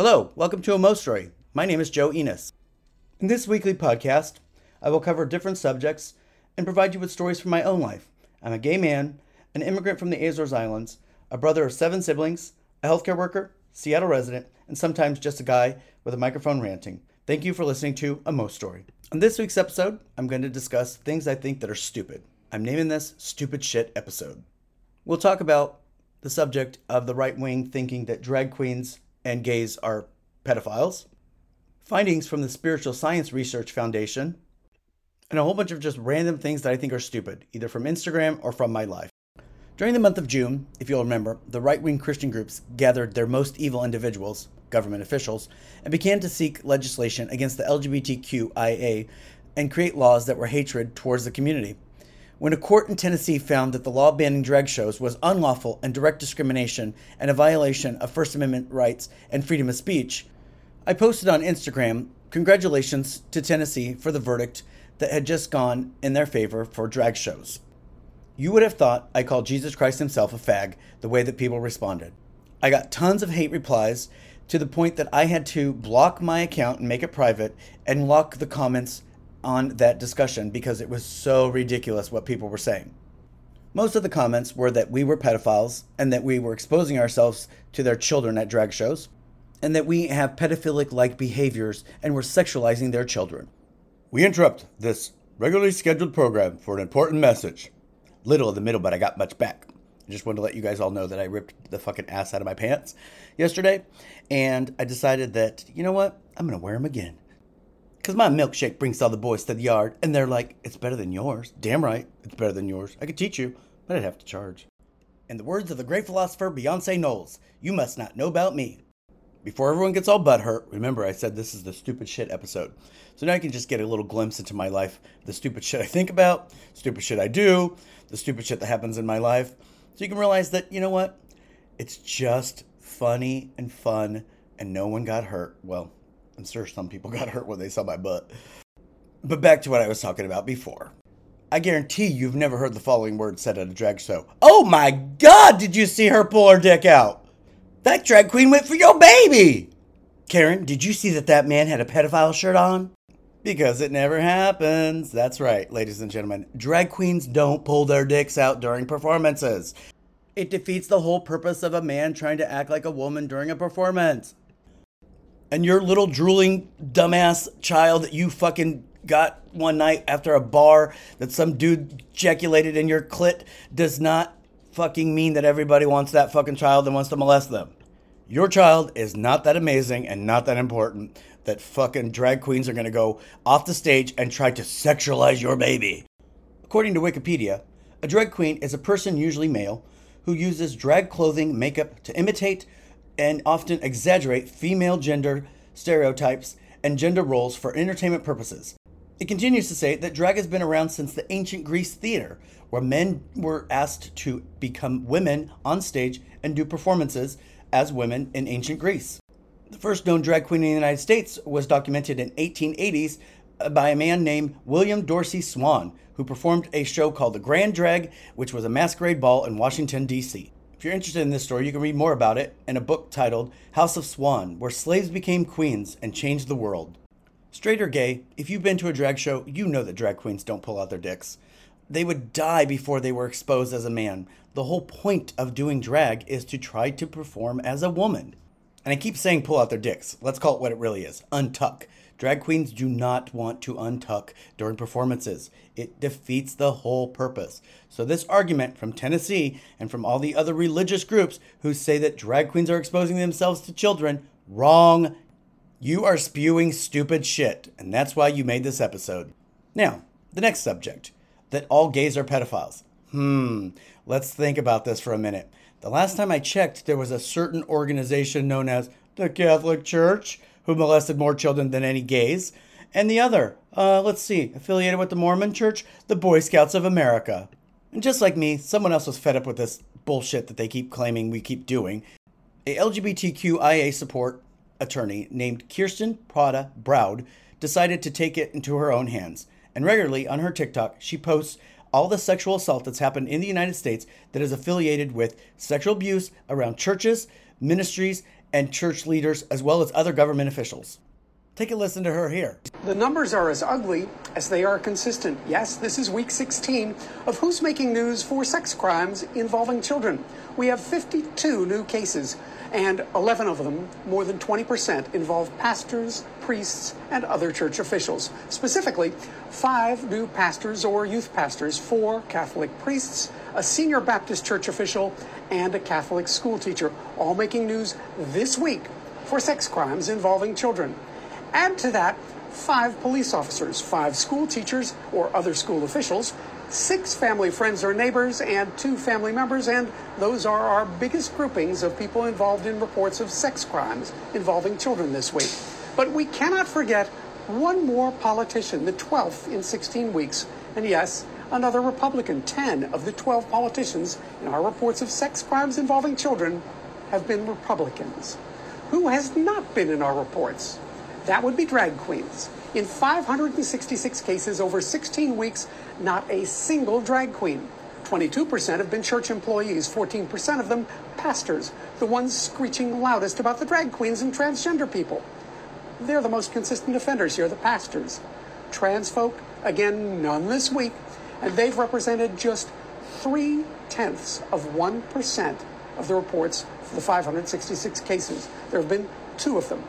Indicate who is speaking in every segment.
Speaker 1: Hello, welcome to a Mo Story. My name is Joe Enos. In this weekly podcast, I will cover different subjects and provide you with stories from my own life. I'm a gay man, an immigrant from the Azores Islands, a brother of seven siblings, a healthcare worker, Seattle resident, and sometimes just a guy with a microphone ranting. Thank you for listening to a Mo Story. On this week's episode, I'm going to discuss things I think that are stupid. I'm naming this Stupid Shit episode. We'll talk about the subject of the right wing thinking that drag queens and gays are pedophiles, findings from the Spiritual Science Research Foundation, and a whole bunch of just random things that I think are stupid, either from Instagram or from my life. During the month of June, if you'll remember, the right wing Christian groups gathered their most evil individuals, government officials, and began to seek legislation against the LGBTQIA and create laws that were hatred towards the community. When a court in Tennessee found that the law banning drag shows was unlawful and direct discrimination and a violation of First Amendment rights and freedom of speech, I posted on Instagram congratulations to Tennessee for the verdict that had just gone in their favor for drag shows. You would have thought I called Jesus Christ himself a fag the way that people responded. I got tons of hate replies to the point that I had to block my account and make it private and lock the comments on that discussion because it was so ridiculous what people were saying. Most of the comments were that we were pedophiles and that we were exposing ourselves to their children at drag shows and that we have pedophilic like behaviors and were sexualizing their children. We interrupt this regularly scheduled program for an important message. Little in the middle, but I got much back. I just wanted to let you guys all know that I ripped the fucking ass out of my pants yesterday, and I decided that, you know what? I'm gonna wear them again. Because my milkshake brings all the boys to the yard, and they're like, it's better than yours. Damn right, it's better than yours. I could teach you, but I'd have to charge. In the words of the great philosopher Beyonce Knowles, you must not know about me. Before everyone gets all butthurt, remember I said this is the stupid shit episode. So now you can just get a little glimpse into my life, the stupid shit I think about, stupid shit I do, the stupid shit that happens in my life. So you can realize that, you know what? It's just funny and fun, and no one got hurt. Well, I'm sure some people got hurt when they saw my butt. But back to what I was talking about before. I guarantee you've never heard the following words said at a drag show. Oh my god, did you see her pull her dick out? That drag queen went for your baby! Karen, did you see that that man had a pedophile shirt on? Because it never happens. That's right, ladies and gentlemen. Drag queens don't pull their dicks out during performances. It defeats the whole purpose of a man trying to act like a woman during a performance and your little drooling dumbass child that you fucking got one night after a bar that some dude ejaculated in your clit does not fucking mean that everybody wants that fucking child and wants to molest them. Your child is not that amazing and not that important that fucking drag queens are gonna go off the stage and try to sexualize your baby. According to Wikipedia, a drag queen is a person, usually male, who uses drag clothing, makeup to imitate and often exaggerate female gender stereotypes and gender roles for entertainment purposes. It continues to say that drag has been around since the ancient Greece theater, where men were asked to become women on stage and do performances as women in ancient Greece. The first known drag queen in the United States was documented in 1880s by a man named William Dorsey Swann, who performed a show called The Grand Drag, which was a masquerade ball in Washington, D.C. If you're interested in this story, you can read more about it in a book titled House of Swann, where slaves became queens and changed the world. Straight or gay, if you've been to a drag show, you know that drag queens don't pull out their dicks. They would die before they were exposed as a man. The whole point of doing drag is to try to perform as a woman. And I keep saying pull out their dicks. Let's call it what it really is untuck. Drag queens do not want to untuck during performances. It defeats the whole purpose. So, this argument from Tennessee and from all the other religious groups who say that drag queens are exposing themselves to children, wrong. You are spewing stupid shit, and that's why you made this episode. Now, the next subject that all gays are pedophiles. Hmm, let's think about this for a minute. The last time I checked, there was a certain organization known as the Catholic Church who molested more children than any gays. And the other, uh, let's see, affiliated with the Mormon Church, the Boy Scouts of America. And just like me, someone else was fed up with this bullshit that they keep claiming we keep doing. A LGBTQIA support attorney named Kristen Prata Browde decided to take it into her own hands. And regularly on her TikTok, she posts all the sexual assault that's happened in the United States that is affiliated with sexual abuse around churches, ministries, and church leaders, as well as other government officials. Take a listen to her here.
Speaker 2: The numbers are as ugly as they are consistent. Yes, this is week 16 of Who's Making News for Sex Crimes Involving Children. We have 52 new cases, and 11 of them, more than 20%, involve pastors, priests, and other church officials. Specifically, five new pastors or youth pastors, four Catholic priests, a senior Baptist church official, and a Catholic school teacher, all making news this week for sex crimes involving children. Add to that five police officers, five school teachers or other school officials, six family friends or neighbors, and two family members, and those are our biggest groupings of people involved in reports of sex crimes involving children this week. But we cannot forget one more politician, the 12th in 16 weeks, and yes, another Republican. 10 of the 12 politicians in our reports of sex crimes involving children have been Republicans. Who has not been in our reports? That would be drag queens. In 566 cases over 16 weeks, not a single drag queen. 22% have been church employees, 14% of them pastors, the ones screeching loudest about the drag queens and transgender people. They're the most consistent offenders here, the pastors. Trans folk, again, none this week, and they've represented just three tenths of 1% of the reports for the 566 cases. There have been two of them.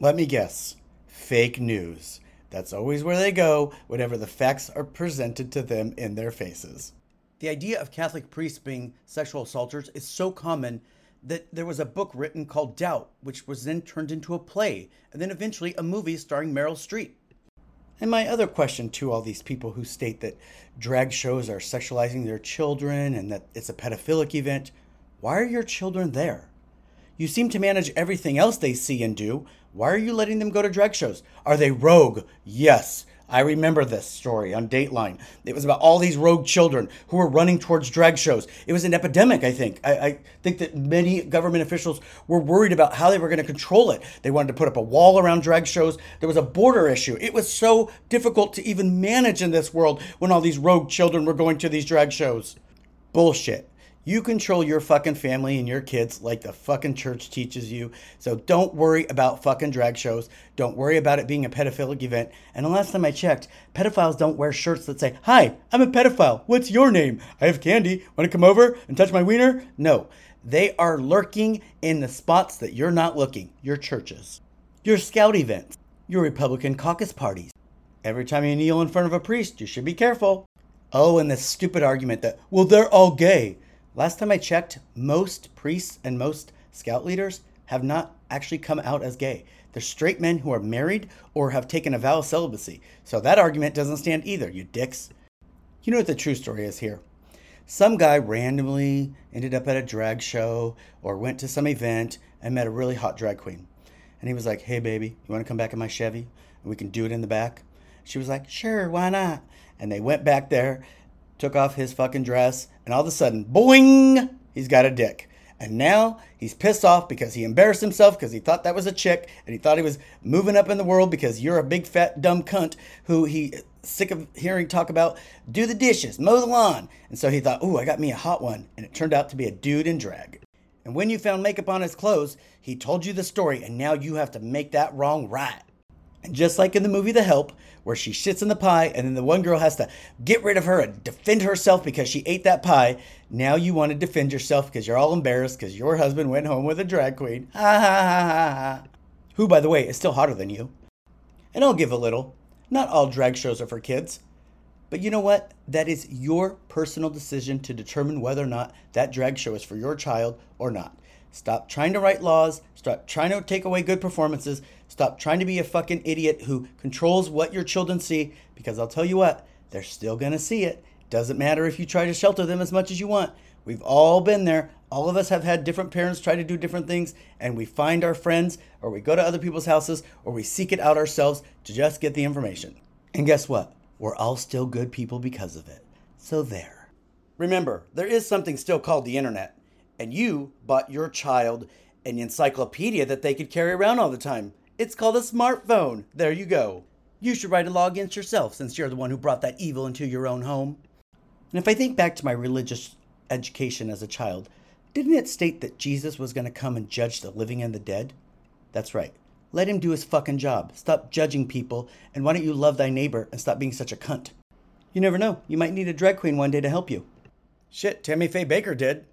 Speaker 1: Let me guess fake news. That's always where they go whenever the facts are presented to them in their faces. The idea of Catholic priests being sexual assaulters is so common that there was a book written called Doubt, which was then turned into a play, and then eventually a movie starring Meryl Streep. And my other question to all these people who state that drag shows are sexualizing their children and that it's a pedophilic event why are your children there? You seem to manage everything else they see and do. Why are you letting them go to drag shows? Are they rogue? Yes. I remember this story on Dateline. It was about all these rogue children who were running towards drag shows. It was an epidemic, I think. I, I think that many government officials were worried about how they were going to control it. They wanted to put up a wall around drag shows. There was a border issue. It was so difficult to even manage in this world when all these rogue children were going to these drag shows. Bullshit. You control your fucking family and your kids like the fucking church teaches you. So don't worry about fucking drag shows. Don't worry about it being a pedophilic event. And the last time I checked, pedophiles don't wear shirts that say, Hi, I'm a pedophile. What's your name? I have candy. Want to come over and touch my wiener? No. They are lurking in the spots that you're not looking, your churches, your scout events, your Republican caucus parties. Every time you kneel in front of a priest, you should be careful. Oh, and this stupid argument that, well, they're all gay. Last time I checked, most priests and most scout leaders have not actually come out as gay. They're straight men who are married or have taken a vow of celibacy. So that argument doesn't stand either, you dicks. You know what the true story is here. Some guy randomly ended up at a drag show or went to some event and met a really hot drag queen. And he was like, hey, baby, you want to come back in my Chevy? And we can do it in the back? She was like, sure, why not? And they went back there took off his fucking dress, and all of a sudden, boing, he's got a dick. And now he's pissed off because he embarrassed himself because he thought that was a chick and he thought he was moving up in the world because you're a big fat dumb cunt who he sick of hearing talk about do the dishes, mow the lawn. And so he thought, "Ooh, I got me a hot one." And it turned out to be a dude in drag. And when you found makeup on his clothes, he told you the story and now you have to make that wrong right. And just like in the movie The Help, where she shits in the pie and then the one girl has to get rid of her and defend herself because she ate that pie, now you want to defend yourself because you're all embarrassed because your husband went home with a drag queen. Ha ha ha ha ha. Who, by the way, is still hotter than you. And I'll give a little. Not all drag shows are for kids. But you know what? That is your personal decision to determine whether or not that drag show is for your child or not. Stop trying to write laws. Stop trying to take away good performances. Stop trying to be a fucking idiot who controls what your children see because I'll tell you what, they're still going to see it. Doesn't matter if you try to shelter them as much as you want. We've all been there. All of us have had different parents try to do different things, and we find our friends, or we go to other people's houses, or we seek it out ourselves to just get the information. And guess what? We're all still good people because of it. So there. Remember, there is something still called the internet and you bought your child an encyclopedia that they could carry around all the time. It's called a smartphone. There you go. You should write a law against yourself since you're the one who brought that evil into your own home. And if I think back to my religious education as a child, Didn't it state that Jesus was going to come and judge the living and the dead? That's right. Let him do his fucking job. Stop judging people, and why don't you love thy neighbor and stop being such a cunt? You never know. You might need a drag queen one day to help you. Shit, Tammy Faye Bakker did.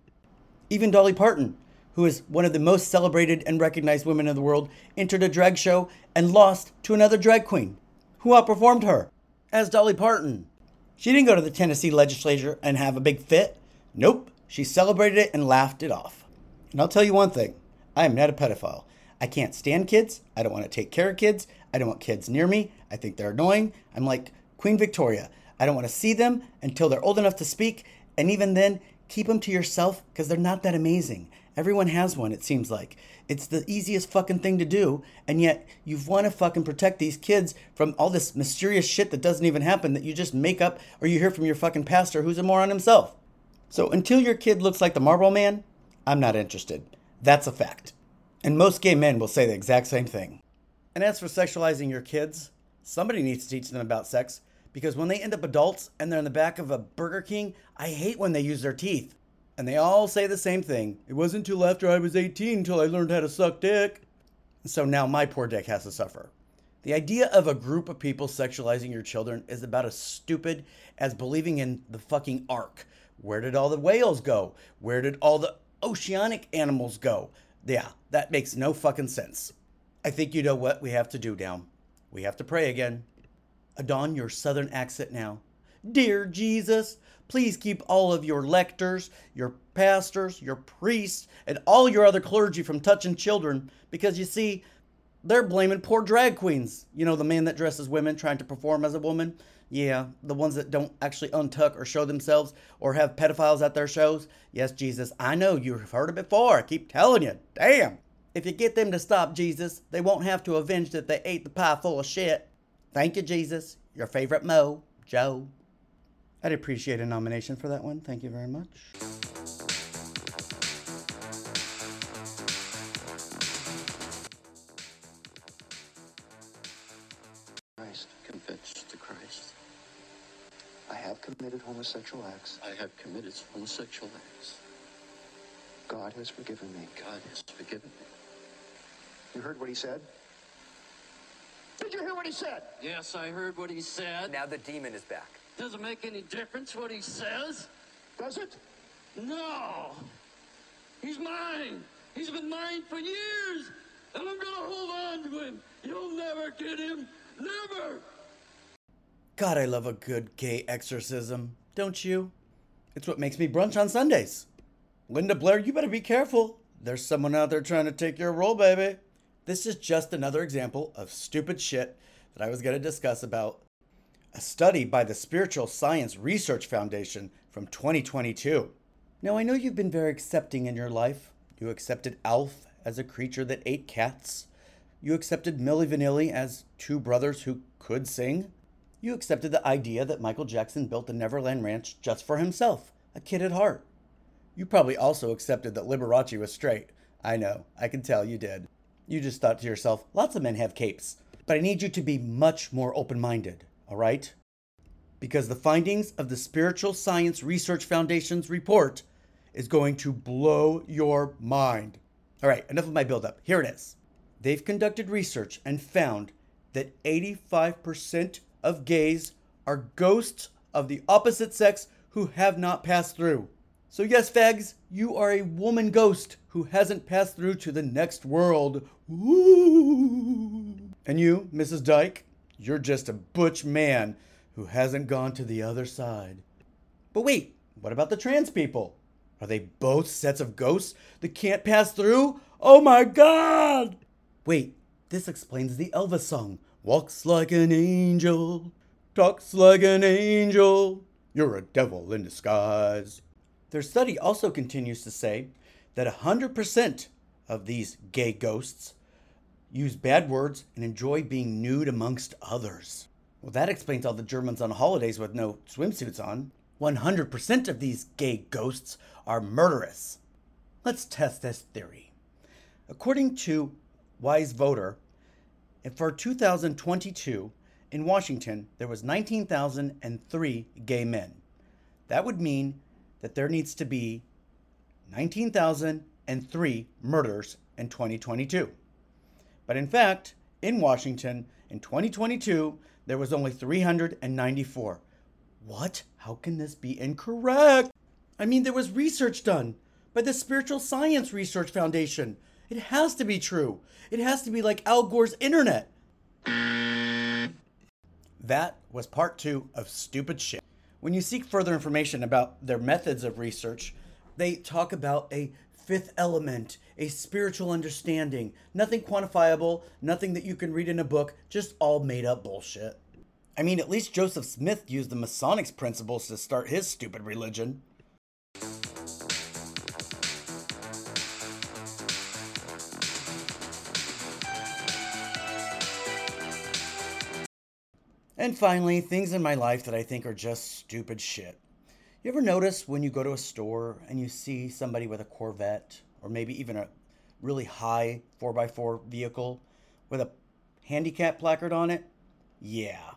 Speaker 1: Even Dolly Parton, who is one of the most celebrated and recognized women in the world, entered a drag show and lost to another drag queen, who outperformed her, as Dolly Parton. She didn't go to the Tennessee legislature and have a big fit. Nope, she celebrated it and laughed it off. And I'll tell you one thing I am not a pedophile. I can't stand kids. I don't want to take care of kids. I don't want kids near me. I think they're annoying. I'm like Queen Victoria. I don't want to see them until they're old enough to speak. And even then, keep them to yourself because they're not that amazing. Everyone has one, it seems like. It's the easiest fucking thing to do, and yet you want to fucking protect these kids from all this mysterious shit that doesn't even happen that you just make up or you hear from your fucking pastor who's a moron himself. So until your kid looks like the Marlboro Man, I'm not interested. That's a fact. And most gay men will say the exact same thing. And as for sexualizing your kids, somebody needs to teach them about sex because when they end up adults and they're in the back of a Burger King, I hate when they use their teeth. And they all say the same thing. It wasn't until after I was 18 until I learned how to suck dick. So now my poor dick has to suffer. The idea of a group of people sexualizing your children is about as stupid as believing in the fucking ark. Where did all the whales go? Where did all the oceanic animals go? Yeah, that makes no fucking sense. I think you know what we have to do now. We have to pray again. Adon your southern accent now. Dear Jesus, please keep all of your lectors, your pastors, your priests, and all your other clergy from touching children because you see, they're blaming poor drag queens. You know, the man that dresses women trying to perform as a woman. Yeah, the ones that don't actually untuck or show themselves or have pedophiles at their shows. Yes, Jesus, I know you've heard it before. I keep telling you. Damn. If you get them to stop, Jesus, they won't have to avenge that they ate the pie full of shit. Thank you, Jesus. Your favorite Mo, Joe. I'd appreciate a nomination for that one. Thank you very much.
Speaker 3: Christ.
Speaker 4: confess to Christ.
Speaker 3: I have committed homosexual acts.
Speaker 4: I have committed homosexual acts.
Speaker 3: God has forgiven me.
Speaker 4: God has forgiven me.
Speaker 3: You heard what he said? Did you hear what he said?
Speaker 4: Yes, I heard what he said.
Speaker 5: Now the demon is back.
Speaker 4: Doesn't make any difference what he says.
Speaker 3: Does it?
Speaker 4: No. He's mine. He's been mine for years. And I'm going to hold on to him. You'll never get him. Never.
Speaker 1: God, I love a good gay exorcism, don't you? It's what makes me brunch on Sundays. Linda Blair, you better be careful. There's someone out there trying to take your role, baby. This is just another example of stupid shit that I was going to discuss about a study by the Spiritual Science Research Foundation from 2022. Now, I know you've been very accepting in your life. You accepted Alf as a creature that ate cats. You accepted Milli Vanilli as two brothers who could sing. You accepted the idea that Michael Jackson built the Neverland Ranch just for himself, a kid at heart. You probably also accepted that Liberace was straight. I know, I can tell you did. You just thought to yourself, lots of men have capes. But I need you to be much more open minded, all right? Because the findings of the Spiritual Science Research Foundation's report is going to blow your mind. All right, enough of my buildup. Here it is. They've conducted research and found that 85% of gays are ghosts of the opposite sex who have not passed through. So, yes, fags, you are a woman ghost who hasn't passed through to the next world. Woo! And you, Mrs. Dyke, you're just a butch man who hasn't gone to the other side. But wait, what about the trans people? Are they both sets of ghosts that can't pass through? Oh my god! Wait, this explains the Elvis song. Walks like an angel, talks like an angel. You're a devil in disguise. Their study also continues to say that 100% of these gay ghosts use bad words and enjoy being nude amongst others. Well, that explains all the Germans on holidays with no swimsuits on. 100% of these gay ghosts are murderous. Let's test this theory. According to Wise Voter, for 2022 in Washington, there was 19,003 gay men. That would mean that there needs to be 19,003 murders in 2022. But in fact, in Washington in 2022, there was only 394. What? How can this be incorrect? I mean, there was research done by the Spiritual Science Research Foundation. It has to be true. It has to be like Al Gore's internet. That was part two of Stupid Shit. When you seek further information about their methods of research, they talk about a fifth element, a spiritual understanding. Nothing quantifiable, nothing that you can read in a book, just all made up bullshit. I mean, at least Joseph Smith used the Masonics principles to start his stupid religion. And finally, things in my life that I think are just stupid shit. You ever notice when you go to a store and you see somebody with a Corvette or maybe even a really high 4x4 vehicle with a handicap placard on it? Yeah.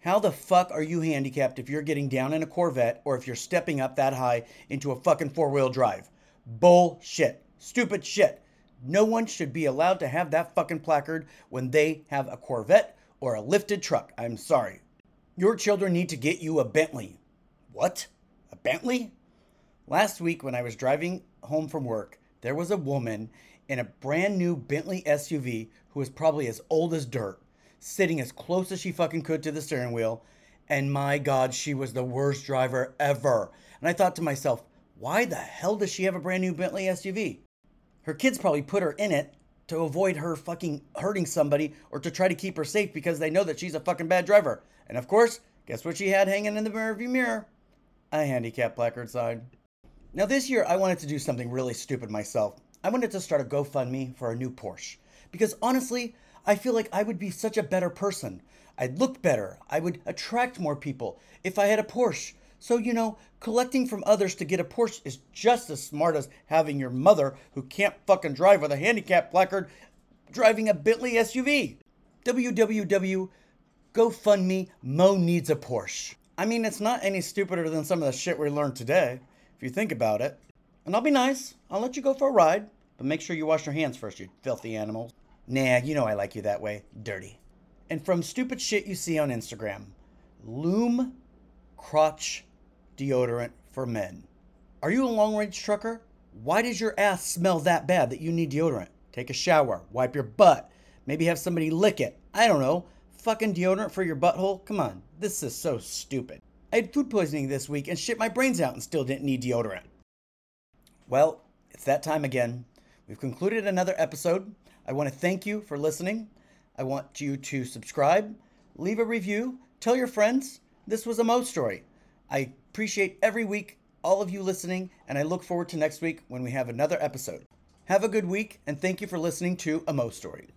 Speaker 1: How the fuck are you handicapped if you're getting down in a Corvette or if you're stepping up that high into a fucking four wheel drive? Bullshit. Stupid shit. No one should be allowed to have that fucking placard when they have a Corvette or a lifted truck. I'm sorry. Your children need to get you a Bentley. What? A Bentley? Last week, when I was driving home from work, there was a woman in a brand new Bentley SUV who was probably as old as dirt, sitting as close as she fucking could to the steering wheel. And my God, she was the worst driver ever. And I thought to myself, why the hell does she have a brand new Bentley SUV? Her kids probably put her in it to avoid her fucking hurting somebody or to try to keep her safe because they know that she's a fucking bad driver. And of course, guess what she had hanging in the rearview mirror? A handicap placard sign. Now, this year, I wanted to do something really stupid myself. I wanted to start a GoFundMe for a new Porsche. Because honestly, I feel like I would be such a better person. I'd look better. I would attract more people if I had a Porsche. So, you know, collecting from others to get a Porsche is just as smart as having your mother, who can't fucking drive with a handicap placard, driving a Bentley SUV. www. GoFundMe Mo needs a Porsche. I mean, it's not any stupider than some of the shit we learned today, if you think about it. And I'll be nice. I'll let you go for a ride, but make sure you wash your hands first, you filthy animals. Nah, you know I like you that way. Dirty. And from stupid shit you see on Instagram, Lume Crotch deodorant for men. Are you a long range trucker? Why does your ass smell that bad that you need deodorant? Take a shower, wipe your butt, maybe have somebody lick it. I don't know. Fucking deodorant for your butthole? Come on, this is so stupid. I had food poisoning this week and shit my brains out and still didn't need deodorant. Well, it's that time again. We've concluded another episode. I want to thank you for listening. I want you to subscribe, leave a review, tell your friends. This was a Mo story. I appreciate every week all of you listening, and I look forward to next week when we have another episode. Have a good week, and thank you for listening to A Mo Story.